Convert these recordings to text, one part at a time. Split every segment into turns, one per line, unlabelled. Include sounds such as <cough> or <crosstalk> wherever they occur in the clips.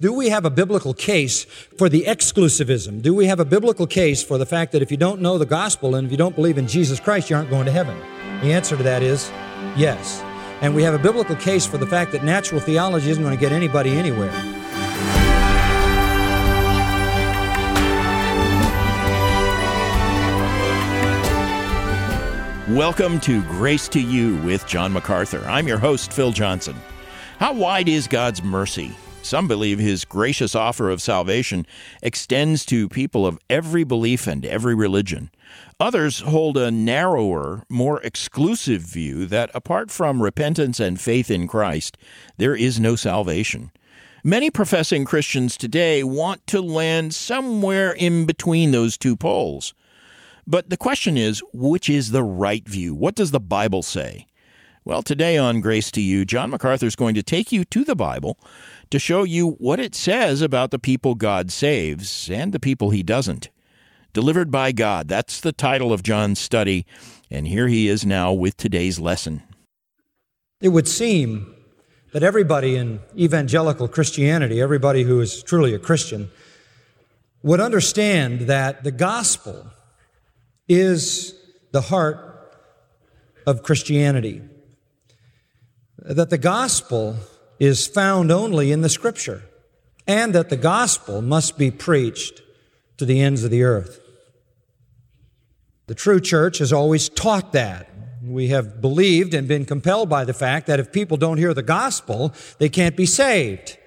Do we have a biblical case for the exclusivism? Do we have a biblical case for the fact that if you don't know the gospel and if you don't believe in Jesus Christ, you aren't going to heaven? The answer to that is yes. And we have a biblical case for the fact that natural theology isn't going to get anybody anywhere.
Welcome to Grace to You with John MacArthur. I'm your host, Phil Johnson. How wide is God's mercy? Some believe his gracious offer of salvation extends to people of every belief and every religion. Others hold a narrower, more exclusive view that apart from repentance and faith in Christ, there is no salvation. Many professing Christians today want to land somewhere in between those two poles. But the question is, which is the right view? What does the Bible say? Well, today on Grace to You, John MacArthur is going to take you to the Bible to show you what it says about the people God saves and the people he doesn't. Delivered by God, that's the title of John's study, and here he is now with today's lesson.
It would seem that everybody in evangelical Christianity, everybody who is truly a Christian, would understand that the gospel is the heart of Christianity. That the gospel is found only in the scripture and that the gospel must be preached to the ends of the earth. The true church has always taught that. We have believed and been compelled by the fact that if people don't hear the gospel, they can't be saved.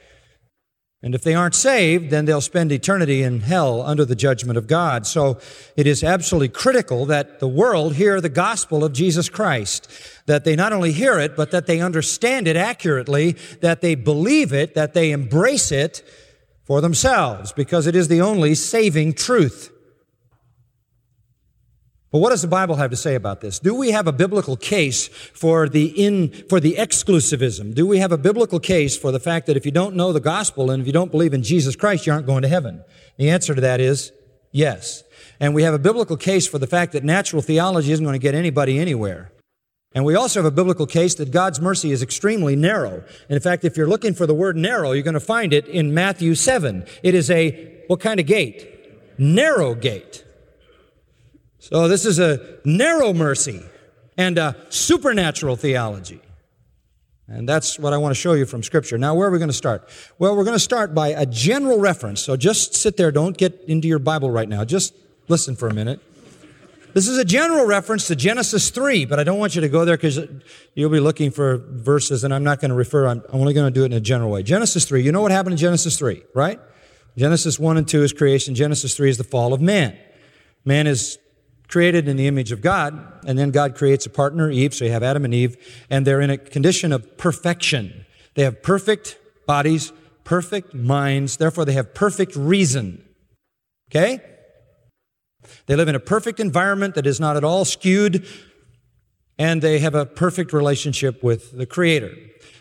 And if they aren't saved, then they'll spend eternity in hell under the judgment of God. So it is absolutely critical that the world hear the gospel of Jesus Christ. That they not only hear it, but that they understand it accurately, that they believe it, that they embrace it for themselves, because it is the only saving truth. But what does the Bible have to say about this? Do we have a biblical case for the in, for the exclusivism? Do we have a biblical case for the fact that if you don't know the gospel and if you don't believe in Jesus Christ, you aren't going to heaven? The answer to that is yes. And we have a biblical case for the fact that natural theology isn't going to get anybody anywhere. And we also have a biblical case that God's mercy is extremely narrow. And in fact, if you're looking for the word narrow, you're going to find it in Matthew 7. It is a, what kind of gate? Narrow gate. So this is a narrow mercy and a supernatural theology. And that's what I want to show you from Scripture. Now, where are we going to start? Well, we're going to start by a general reference. So just sit there. Don't get into your Bible right now. Just listen for a minute. This is a general reference to Genesis 3, but I don't want you to go there because you'll be looking for verses and I'm not going to refer. I'm only going to do it in a general way. Genesis 3. You know what happened in Genesis 3, right? Genesis 1 and 2 is creation. Genesis 3 is the fall of man. Man is created in the image of God, and then God creates a partner, Eve, so you have Adam and Eve, and they're in a condition of perfection. They have perfect bodies, perfect minds, therefore they have perfect reason. Okay? They live in a perfect environment that is not at all skewed, and they have a perfect relationship with the Creator.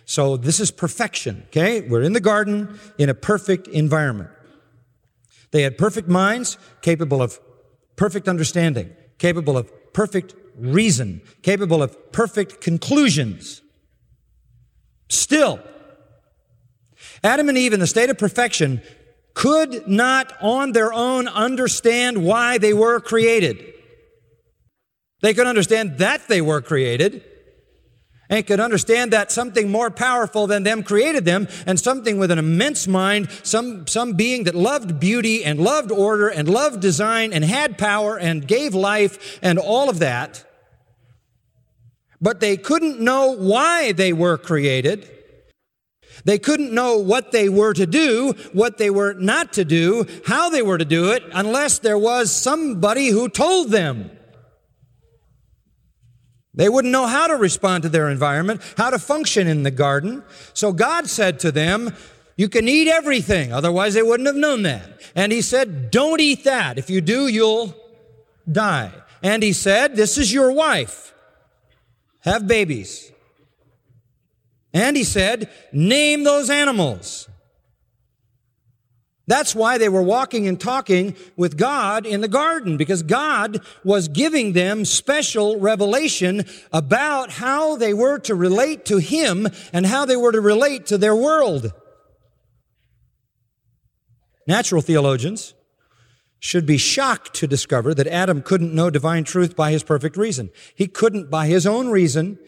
So this is perfection, okay? We're in the garden in a perfect environment. They had perfect minds, capable of perfect understanding capable of perfect reason, capable of perfect conclusions. Still, Adam and Eve in the state of perfection could not on their own understand why they were created. They could understand that they were created and could understand that something more powerful than them created them and something with an immense mind, some, some being that loved beauty and loved order and loved design and had power and gave life and all of that. But they couldn't know why they were created. They couldn't know what they were to do, what they were not to do, how they were to do it, unless there was somebody who told them. They wouldn't know how to respond to their environment, how to function in the garden. So God said to them, You can eat everything, otherwise they wouldn't have known that. And He said, Don't eat that. If you do, you'll die. And He said, This is your wife. Have babies. And He said, Name those animals. That's why they were walking and talking with God in the garden, because God was giving them special revelation about how they were to relate to Him and how they were to relate to their world. Natural theologians should be shocked to discover that Adam couldn't know divine truth by his perfect reason. He couldn't, by his own reason,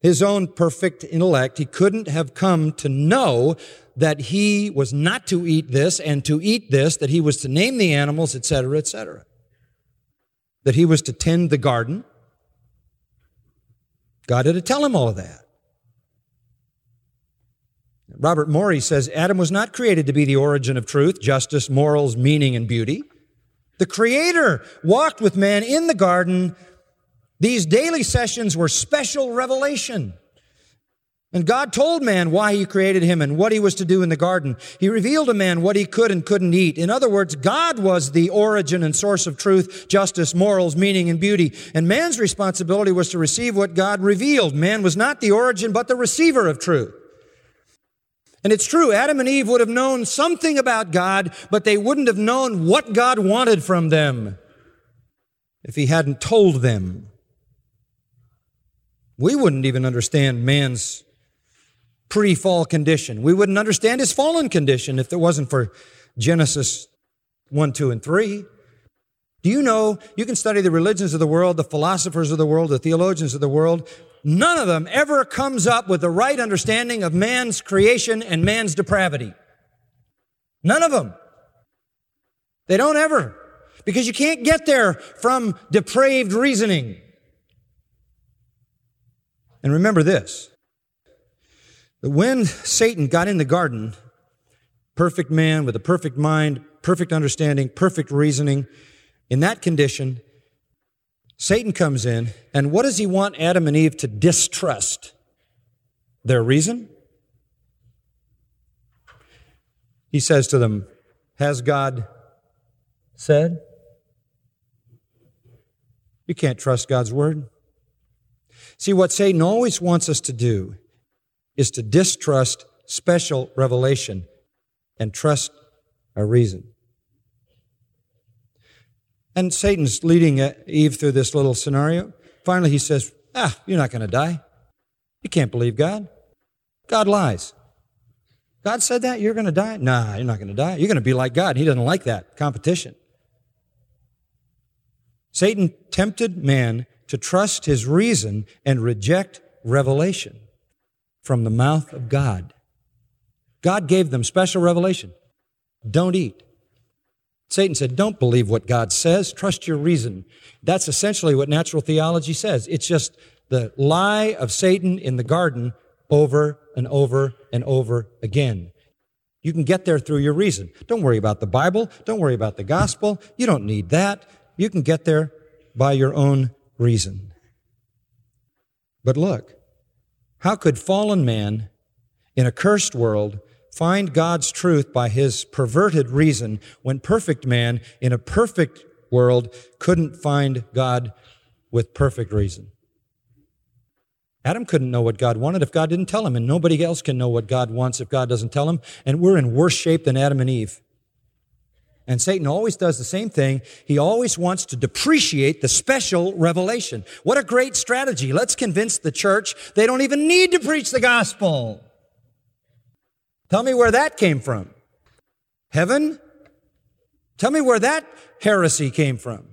his own perfect intellect, he couldn't have come to know that he was not to eat this and to eat this, that he was to name the animals, etc., etc. That he was to tend the garden. God had to tell him all of that. Robert Morey says Adam was not created to be the origin of truth, justice, morals, meaning, and beauty. The Creator walked with man in the garden. These daily sessions were special revelation. And God told man why he created him and what he was to do in the garden. He revealed to man what he could and couldn't eat. In other words, God was the origin and source of truth, justice, morals, meaning, and beauty. And man's responsibility was to receive what God revealed. Man was not the origin, but the receiver of truth. And it's true, Adam and Eve would have known something about God, but they wouldn't have known what God wanted from them if He hadn't told them. We wouldn't even understand man's pre fall condition. We wouldn't understand his fallen condition if it wasn't for Genesis 1, 2, and 3. Do you know you can study the religions of the world, the philosophers of the world, the theologians of the world, None of them ever comes up with the right understanding of man's creation and man's depravity. None of them. They don't ever. Because you can't get there from depraved reasoning. And remember this that when Satan got in the garden, perfect man with a perfect mind, perfect understanding, perfect reasoning, in that condition, Satan comes in, and what does he want Adam and Eve to distrust? Their reason? He says to them, Has God said? You can't trust God's word. See, what Satan always wants us to do is to distrust special revelation and trust our reason. And Satan's leading Eve through this little scenario. Finally, he says, Ah, you're not going to die. You can't believe God. God lies. God said that? You're going to die? Nah, you're not going to die. You're going to be like God. He doesn't like that competition. Satan tempted man to trust his reason and reject revelation from the mouth of God. God gave them special revelation. Don't eat. Satan said, Don't believe what God says, trust your reason. That's essentially what natural theology says. It's just the lie of Satan in the garden over and over and over again. You can get there through your reason. Don't worry about the Bible. Don't worry about the gospel. You don't need that. You can get there by your own reason. But look, how could fallen man in a cursed world find God's truth by his perverted reason when perfect man in a perfect world couldn't find God with perfect reason. Adam couldn't know what God wanted if God didn't tell him, and nobody else can know what God wants if God doesn't tell him, and we're in worse shape than Adam and Eve. And Satan always does the same thing. He always wants to depreciate the special revelation. What a great strategy. Let's convince the church they don't even need to preach the gospel. Tell me where that came from. Heaven? Tell me where that heresy came from.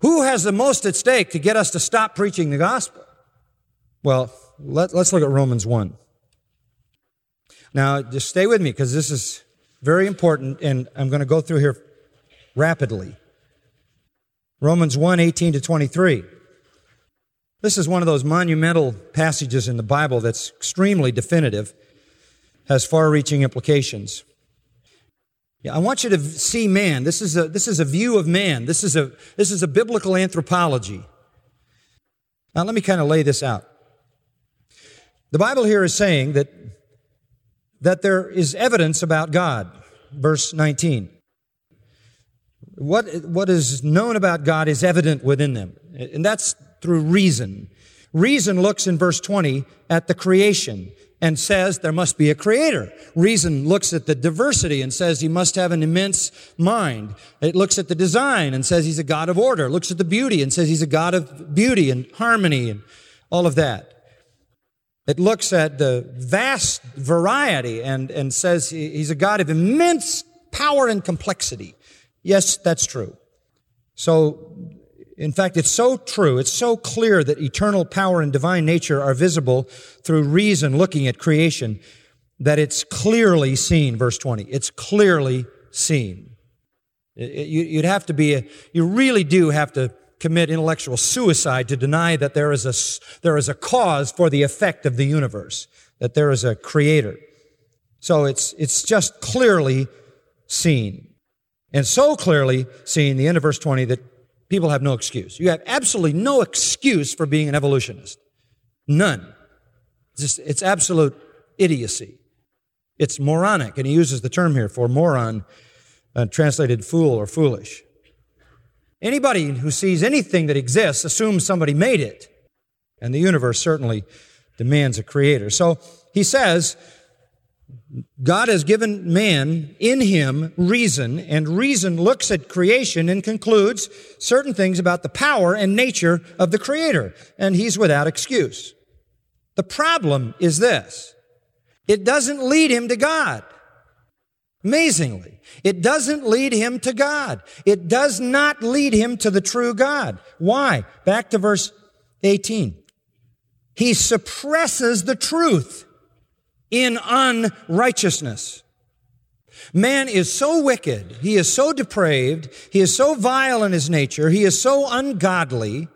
Who has the most at stake to get us to stop preaching the gospel? Well, let, us look at Romans 1. Now, just stay with me because this is very important and I'm going to go through here rapidly. Romans 1 18 to 23. This is one of those monumental passages in the Bible that's extremely definitive has far reaching implications. Yeah, I want you to see man. This is a, this is a view of man. This is a, this is a biblical anthropology. Now, let me kind of lay this out. The Bible here is saying that, that there is evidence about God. Verse 19. What, what is known about God is evident within them. And that's through reason. Reason looks in verse 20 at the creation and says there must be a creator. Reason looks at the diversity and says he must have an immense mind. It looks at the design and says he's a God of order. It looks at the beauty and says he's a God of beauty and harmony and all of that. It looks at the vast variety and, and says he's a God of immense power and complexity. Yes, that's true. So, in fact, it's so true, it's so clear that eternal power and divine nature are visible through reason looking at creation that it's clearly seen, verse 20. It's clearly seen. You'd have to be, a, you really do have to commit intellectual suicide to deny that there is a, there is a cause for the effect of the universe, that there is a creator. So it's, it's just clearly seen. And so clearly seen, the end of verse 20, that people have no excuse. You have absolutely no excuse for being an evolutionist. None. It's, just, it's absolute idiocy. It's moronic, and he uses the term here for moron, uh, translated fool or foolish. Anybody who sees anything that exists assumes somebody made it, and the universe certainly demands a creator. So he says, God has given man in him reason, and reason looks at creation and concludes certain things about the power and nature of the creator, and he's without excuse. The problem is this. It doesn't lead him to God. Amazingly, it doesn't lead him to God. It does not lead him to the true God. Why? Back to verse 18. He suppresses the truth in unrighteousness. Man is so wicked, he is so depraved, he is so vile in his nature, he is so ungodly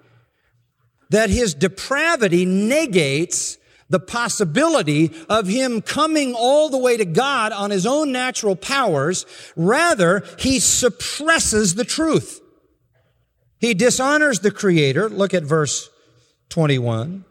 that his depravity negates the possibility of him coming all the way to God on his own natural powers. Rather, he suppresses the truth. He dishonors the Creator. Look at verse 21.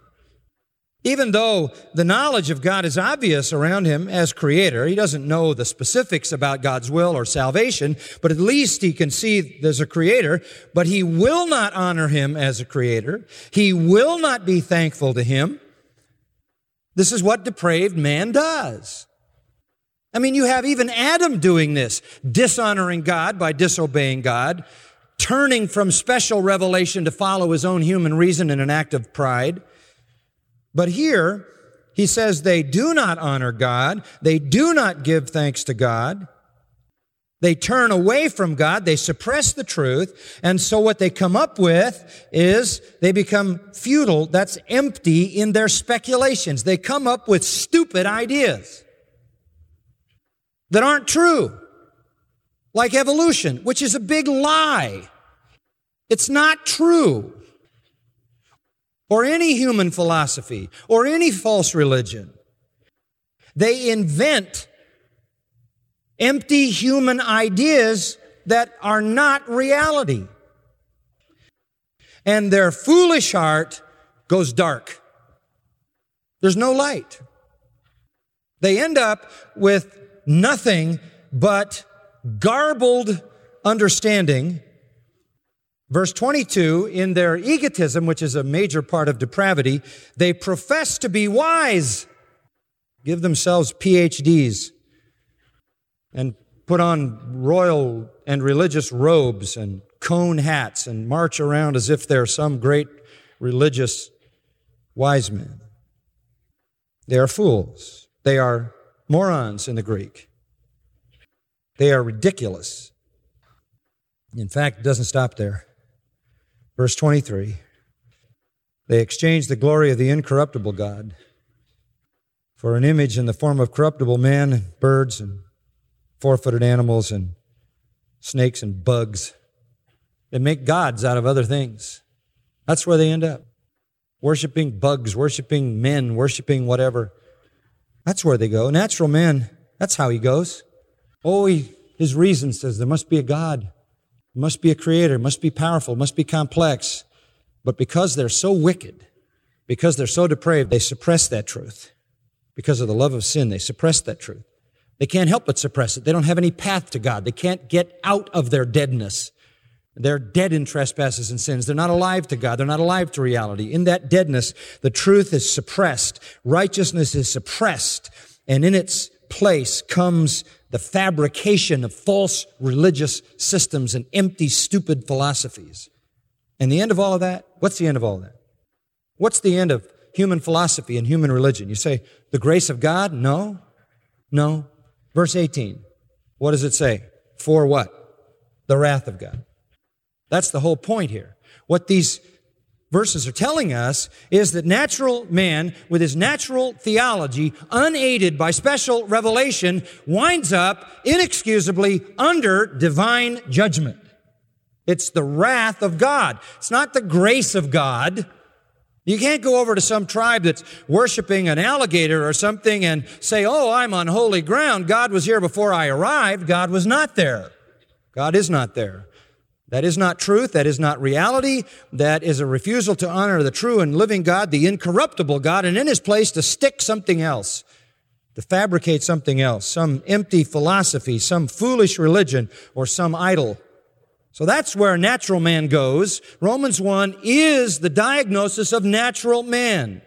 Even though the knowledge of God is obvious around him as creator, he doesn't know the specifics about God's will or salvation, but at least he can see there's a creator, but he will not honor him as a creator. He will not be thankful to him. This is what depraved man does. I mean, you have even Adam doing this, dishonoring God by disobeying God, turning from special revelation to follow his own human reason in an act of pride. But here, he says they do not honor God. They do not give thanks to God. They turn away from God. They suppress the truth. And so what they come up with is they become futile. That's empty in their speculations. They come up with stupid ideas that aren't true. Like evolution, which is a big lie. It's not true or any human philosophy or any false religion. They invent empty human ideas that are not reality. And their foolish heart goes dark. There's no light. They end up with nothing but garbled understanding Verse 22, in their egotism, which is a major part of depravity, they profess to be wise, give themselves PhDs, and put on royal and religious robes and cone hats and march around as if they're some great religious wise men. They are fools. They are morons in the Greek. They are ridiculous. In fact, it doesn't stop there. Verse 23 They exchange the glory of the incorruptible God for an image in the form of corruptible man, and birds, and four footed animals, and snakes and bugs. They make gods out of other things. That's where they end up. Worshipping bugs, worshiping men, worshiping whatever. That's where they go. Natural man, that's how he goes. Oh, he, his reason says there must be a God must be a creator, must be powerful, must be complex. But because they're so wicked, because they're so depraved, they suppress that truth. Because of the love of sin, they suppress that truth. They can't help but suppress it. They don't have any path to God. They can't get out of their deadness. They're dead in trespasses and sins. They're not alive to God. They're not alive to reality. In that deadness, the truth is suppressed. Righteousness is suppressed. And in its place comes the fabrication of false religious systems and empty, stupid philosophies. And the end of all of that, what's the end of all of that? What's the end of human philosophy and human religion? You say, the grace of God? No. No. Verse 18. What does it say? for what? The wrath of God. That's the whole point here. What these verses are telling us is that natural man, with his natural theology, unaided by special revelation, winds up inexcusably under divine judgment. It's the wrath of God. It's not the grace of God. You can't go over to some tribe that's worshiping an alligator or something and say, Oh, I'm on holy ground. God was here before I arrived. God was not there. God is not there. That is not truth. That is not reality. That is a refusal to honor the true and living God, the incorruptible God, and in his place to stick something else, to fabricate something else, some empty philosophy, some foolish religion, or some idol. So that's where natural man goes. Romans 1 is the diagnosis of natural man.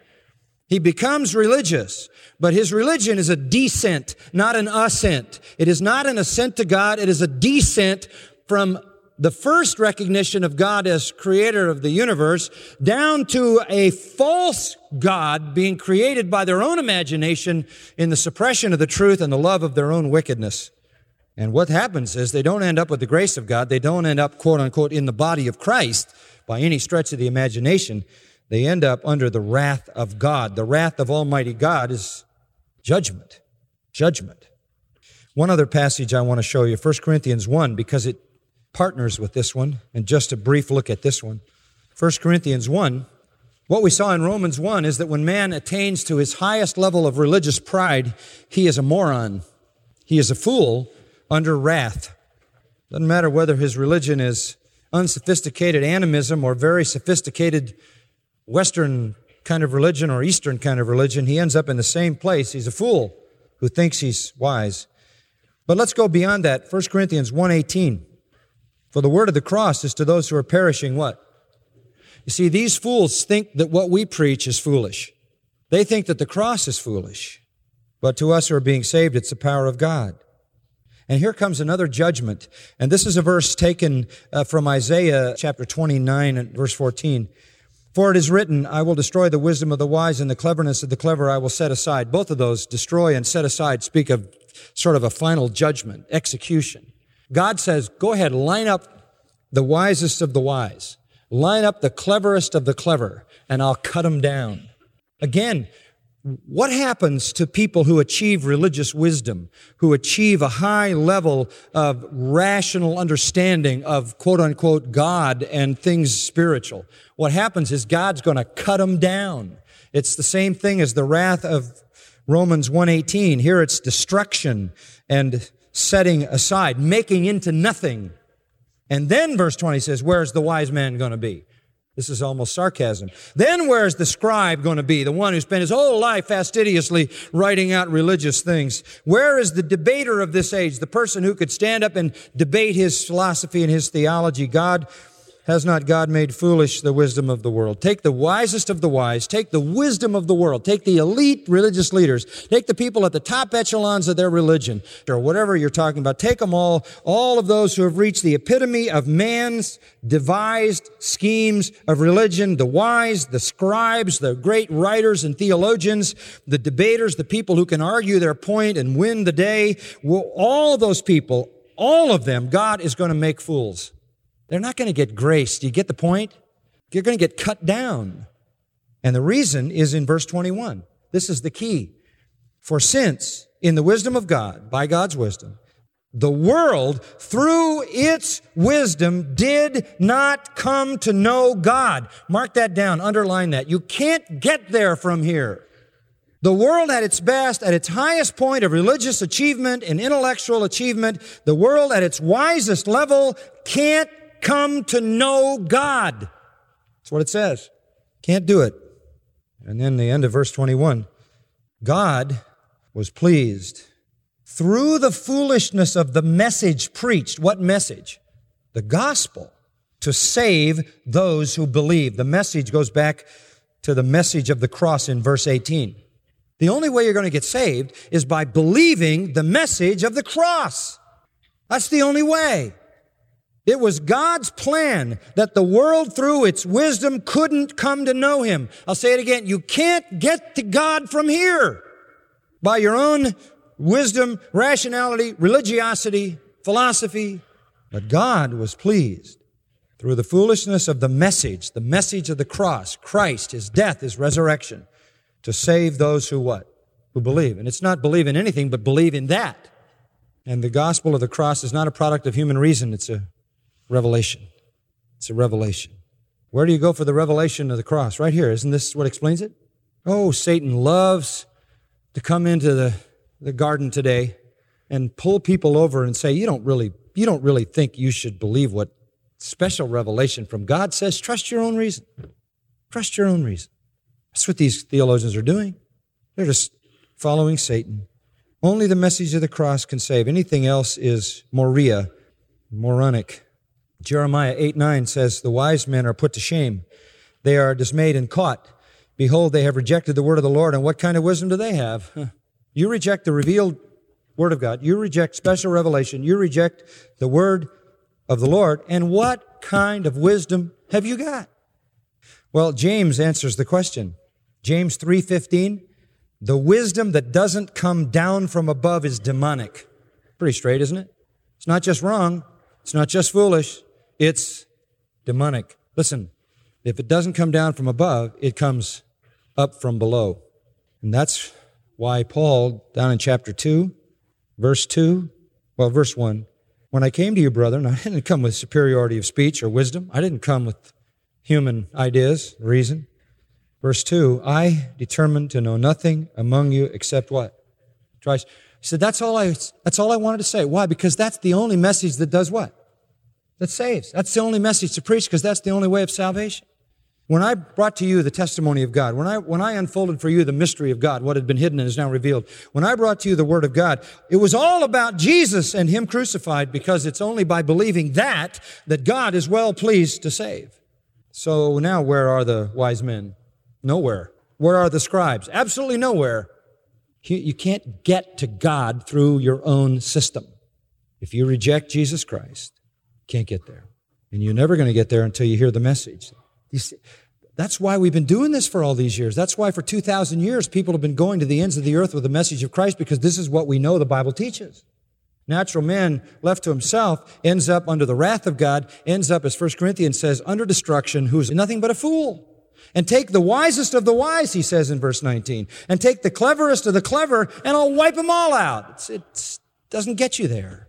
He becomes religious, but his religion is a descent, not an ascent. It is not an ascent to God. It is a descent from the first recognition of God as creator of the universe down to a false God being created by their own imagination in the suppression of the truth and the love of their own wickedness. And what happens is they don't end up with the grace of God. They don't end up, quote unquote, in the body of Christ by any stretch of the imagination. They end up under the wrath of God. The wrath of Almighty God is judgment. Judgment. One other passage I want to show you, 1 Corinthians 1, because it partners with this one, and just a brief look at this one. 1 Corinthians 1, what we saw in Romans 1 is that when man attains to his highest level of religious pride, he is a moron. He is a fool under wrath. Doesn't matter whether his religion is unsophisticated animism or very sophisticated Western kind of religion or Eastern kind of religion, he ends up in the same place. He's a fool who thinks he's wise. But let's go beyond that. 1 Corinthians 1:18. For the word of the cross is to those who are perishing what? You see, these fools think that what we preach is foolish. They think that the cross is foolish. But to us who are being saved, it's the power of God. And here comes another judgment. And this is a verse taken uh, from Isaiah chapter 29 and verse 14. For it is written, I will destroy the wisdom of the wise and the cleverness of the clever I will set aside. Both of those, destroy and set aside, speak of sort of a final judgment, execution. God says, go ahead, line up the wisest of the wise. Line up the cleverest of the clever, and I'll cut them down. Again, what happens to people who achieve religious wisdom, who achieve a high level of rational understanding of quote unquote God and things spiritual? What happens is God's going to cut them down. It's the same thing as the wrath of Romans 118. Here it's destruction and setting aside, making into nothing. And then verse 20 says, where's the wise man going to be? This is almost sarcasm. Then where's the scribe going to be? The one who spent his whole life fastidiously writing out religious things. Where is the debater of this age? The person who could stand up and debate his philosophy and his theology. God has not God made foolish the wisdom of the world? Take the wisest of the wise, take the wisdom of the world, take the elite religious leaders, take the people at the top echelons of their religion, or whatever you're talking about, take them all, all of those who have reached the epitome of man's devised schemes of religion, the wise, the scribes, the great writers and theologians, the debaters, the people who can argue their point and win the day, well, all those people, all of them, God is going to make fools. They're not going to get grace. Do you get the point? You're going to get cut down. And the reason is in verse 21. This is the key. For since, in the wisdom of God, by God's wisdom, the world, through its wisdom, did not come to know God. Mark that down, underline that. You can't get there from here. The world at its best, at its highest point of religious achievement and intellectual achievement, the world at its wisest level can't come to know God. That's what it says. Can't do it. And then the end of verse 21 God was pleased through the foolishness of the message preached. What message? The gospel to save those who believe. The message goes back to the message of the cross in verse 18. The only way you're going to get saved is by believing the message of the cross. That's the only way. It was God's plan that the world through its wisdom couldn't come to know Him. I'll say it again. You can't get to God from here by your own wisdom, rationality, religiosity, philosophy. But God was pleased through the foolishness of the message, the message of the cross, Christ, His death, His resurrection, to save those who what? Who believe. And it's not believe in anything, but believe in that. And the gospel of the cross is not a product of human reason, it's a revelation. It's a revelation. Where do you go for the revelation of the cross? Right here. Isn't this what explains it? Oh, Satan loves to come into the, the garden today and pull people over and say, you don't really, you don't really think you should believe what special revelation from God says. Trust your own reason. Trust your own reason. That's what these theologians are doing. They're just following Satan. Only the message of the cross can save. Anything else is moria, moronic. Jeremiah 8 9 says, The wise men are put to shame. They are dismayed and caught. Behold, they have rejected the word of the Lord. And what kind of wisdom do they have? You reject the revealed word of God. You reject special revelation. You reject the word of the Lord. And what kind of wisdom have you got? Well, James answers the question. James 3:15, the wisdom that doesn't come down from above is demonic. Pretty straight, isn't it? It's not just wrong. It's not just foolish. It's demonic. Listen, if it doesn't come down from above, it comes up from below. And that's why Paul, down in chapter 2, verse 2, well, verse 1, when I came to you, brethren, <laughs> I didn't come with superiority of speech or wisdom. I didn't come with human ideas, reason. Verse 2, I determined to know nothing among you except what? Christ. He said, that's all I, that's all I wanted to say. Why? Because that's the only message that does what? That saves. That's the only message to preach because that's the only way of salvation. When I brought to you the testimony of God, when I, when I unfolded for you the mystery of God, what had been hidden and is now revealed, when I brought to you the Word of God, it was all about Jesus and Him crucified because it's only by believing that that God is well pleased to save. So now where are the wise men? Nowhere. Where are the scribes? Absolutely nowhere. You can't get to God through your own system. If you reject Jesus Christ, can't get there. And you're never going to get there until you hear the message. That's why we've been doing this for all these years. That's why for 2,000 years people have been going to the ends of the earth with the message of Christ because this is what we know the Bible teaches. Natural man left to himself ends up under the wrath of God, ends up, as 1 Corinthians says, under destruction, who's nothing but a fool. And take the wisest of the wise, he says in verse 19, and take the cleverest of the clever, and I'll wipe them all out. It doesn't get you there.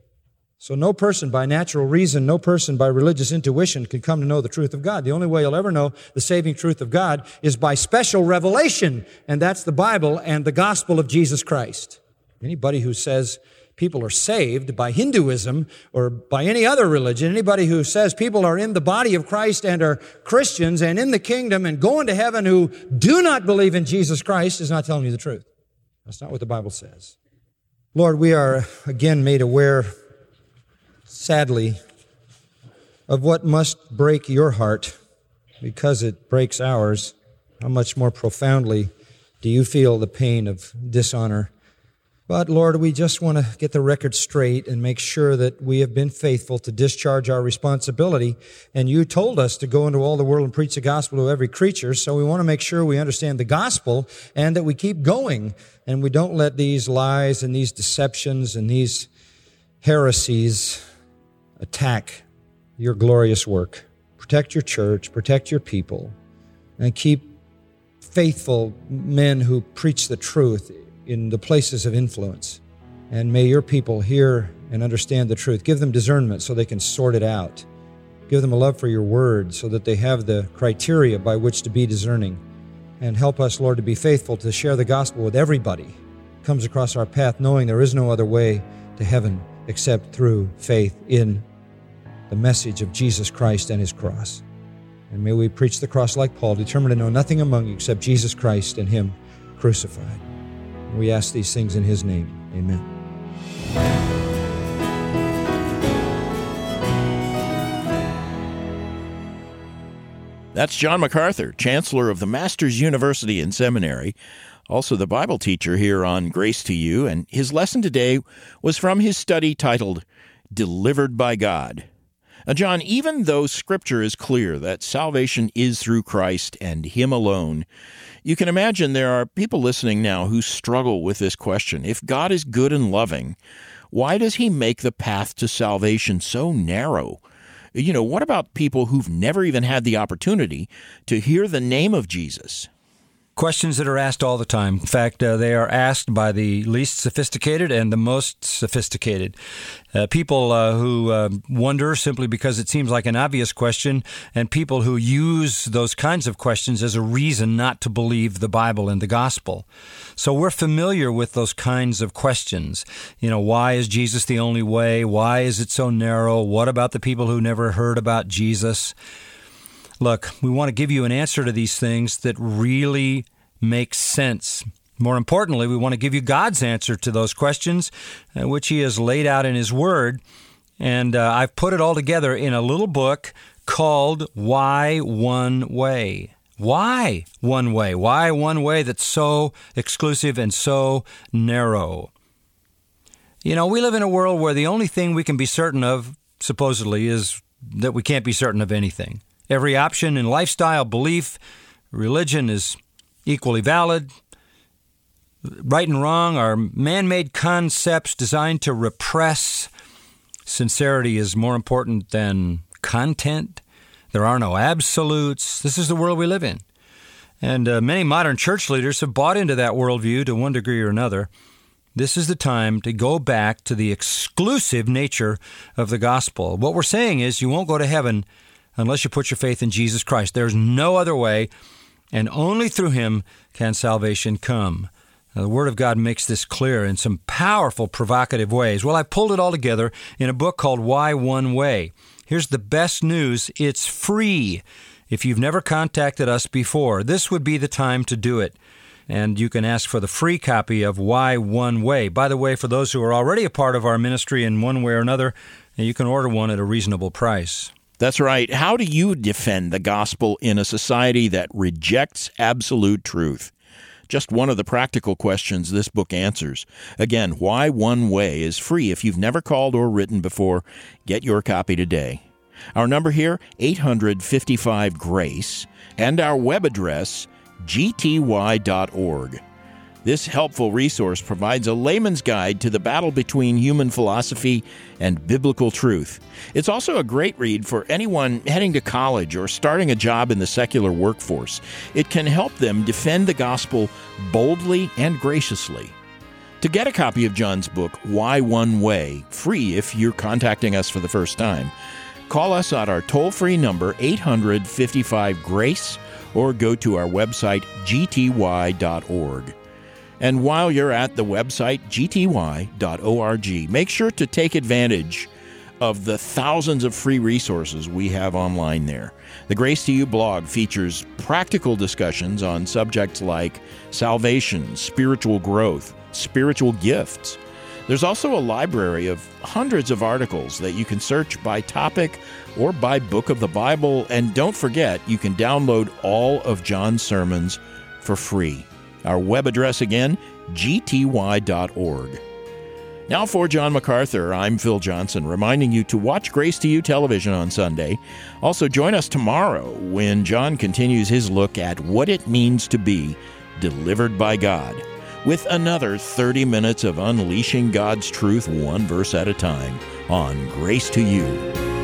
So no person by natural reason, no person by religious intuition can come to know the truth of God. The only way you'll ever know the saving truth of God is by special revelation, and that's the Bible and the gospel of Jesus Christ. Anybody who says people are saved by Hinduism or by any other religion, anybody who says people are in the body of Christ and are Christians and in the kingdom and going to heaven who do not believe in Jesus Christ is not telling you the truth. That's not what the Bible says. Lord, we are again made aware sadly, of what must break your heart because it breaks ours, how much more profoundly do you feel the pain of dishonor? But Lord, we just want to get the record straight and make sure that we have been faithful to discharge our responsibility. And you told us to go into all the world and preach the gospel to every creature. So we want to make sure we understand the gospel and that we keep going and we don't let these lies and these deceptions and these heresies attack your glorious work. Protect your church, protect your people, and keep faithful men who preach the truth in the places of influence. And may your people hear and understand the truth. Give them discernment so they can sort it out. Give them a love for your word so that they have the criteria by which to be discerning. And help us, Lord, to be faithful to share the gospel with everybody comes across our path, knowing there is no other way to heaven except through faith in the message of Jesus Christ and his cross. And may we preach the cross like Paul, determined to know nothing among you except Jesus Christ and him crucified. We ask these things in his name. Amen.
That's John MacArthur, Chancellor of the Masters University and Seminary, also the Bible teacher here on Grace to You, and his lesson today was from his study titled Delivered by God. Now, John, even though Scripture is clear that salvation is through Christ and Him alone, you can imagine there are people listening now who struggle with this question. If God is good and loving, Why does he make the path to salvation so narrow? You know, what about people who've never even had the opportunity to hear the name of Jesus?
Questions that are asked all the time. In fact, uh, they are asked by the least sophisticated and the most sophisticated. Uh, people uh, who uh, wonder simply because it seems like an obvious question, and people who use those kinds of questions as a reason not to believe the Bible and the gospel. So we're familiar with those kinds of questions. You know, why is Jesus the only way? Why is it so narrow? What about the people who never heard about Jesus? Look, we want to give you an answer to these things that really makes sense. More importantly, we want to give you God's answer to those questions, uh, which He has laid out in His Word. And uh, I've put it all together in a little book called Why One Way. Why one way? Why one way that's so exclusive and so narrow? You know, we live in a world where the only thing we can be certain of, supposedly, is that we can't be certain of anything. Every option in lifestyle, belief, religion is equally valid. Right and wrong are man made concepts designed to repress. Sincerity is more important than content. There are no absolutes. This is the world we live in. And uh, many modern church leaders have bought into that worldview to one degree or another. This is the time to go back to the exclusive nature of the gospel. What we're saying is you won't go to heaven unless you put your faith in Jesus Christ. There's no other way, and only through Him can salvation come. Now, the Word of God makes this clear in some powerful, provocative ways. Well, I pulled it all together in a book called Why One Way. Here's the best news it's free. If you've never contacted us before, this would be the time to do it. And you can ask for the free copy of Why One Way. By the way, for those who are already a part of our ministry in one way or another, you can order one at a reasonable price.
That's right. How do you defend the gospel in a society that rejects absolute truth? Just one of the practical questions this book answers. Again, Why One Way is free. If you've never called or written before, get your copy today. Our number here, 855 Grace, and our web address, gty.org. This helpful resource provides a layman's guide to the battle between human philosophy and biblical truth. It's also a great read for anyone heading to college or starting a job in the secular workforce. It can help them defend the gospel boldly and graciously. To get a copy of John's book, Why One Way, free if you're contacting us for the first time, call us at our toll free number 855 GRACE or go to our website gty.org. And while you're at the website gty.org, make sure to take advantage of the thousands of free resources we have online there. The Grace to You blog features practical discussions on subjects like salvation, spiritual growth, spiritual gifts. There's also a library of hundreds of articles that you can search by topic or by book of the Bible. And don't forget, you can download all of John's sermons for free. Our web address again, gty.org. Now, for John MacArthur, I'm Phil Johnson, reminding you to watch Grace to You television on Sunday. Also, join us tomorrow when John continues his look at what it means to be delivered by God with another 30 minutes of unleashing God's truth one verse at a time on Grace to You.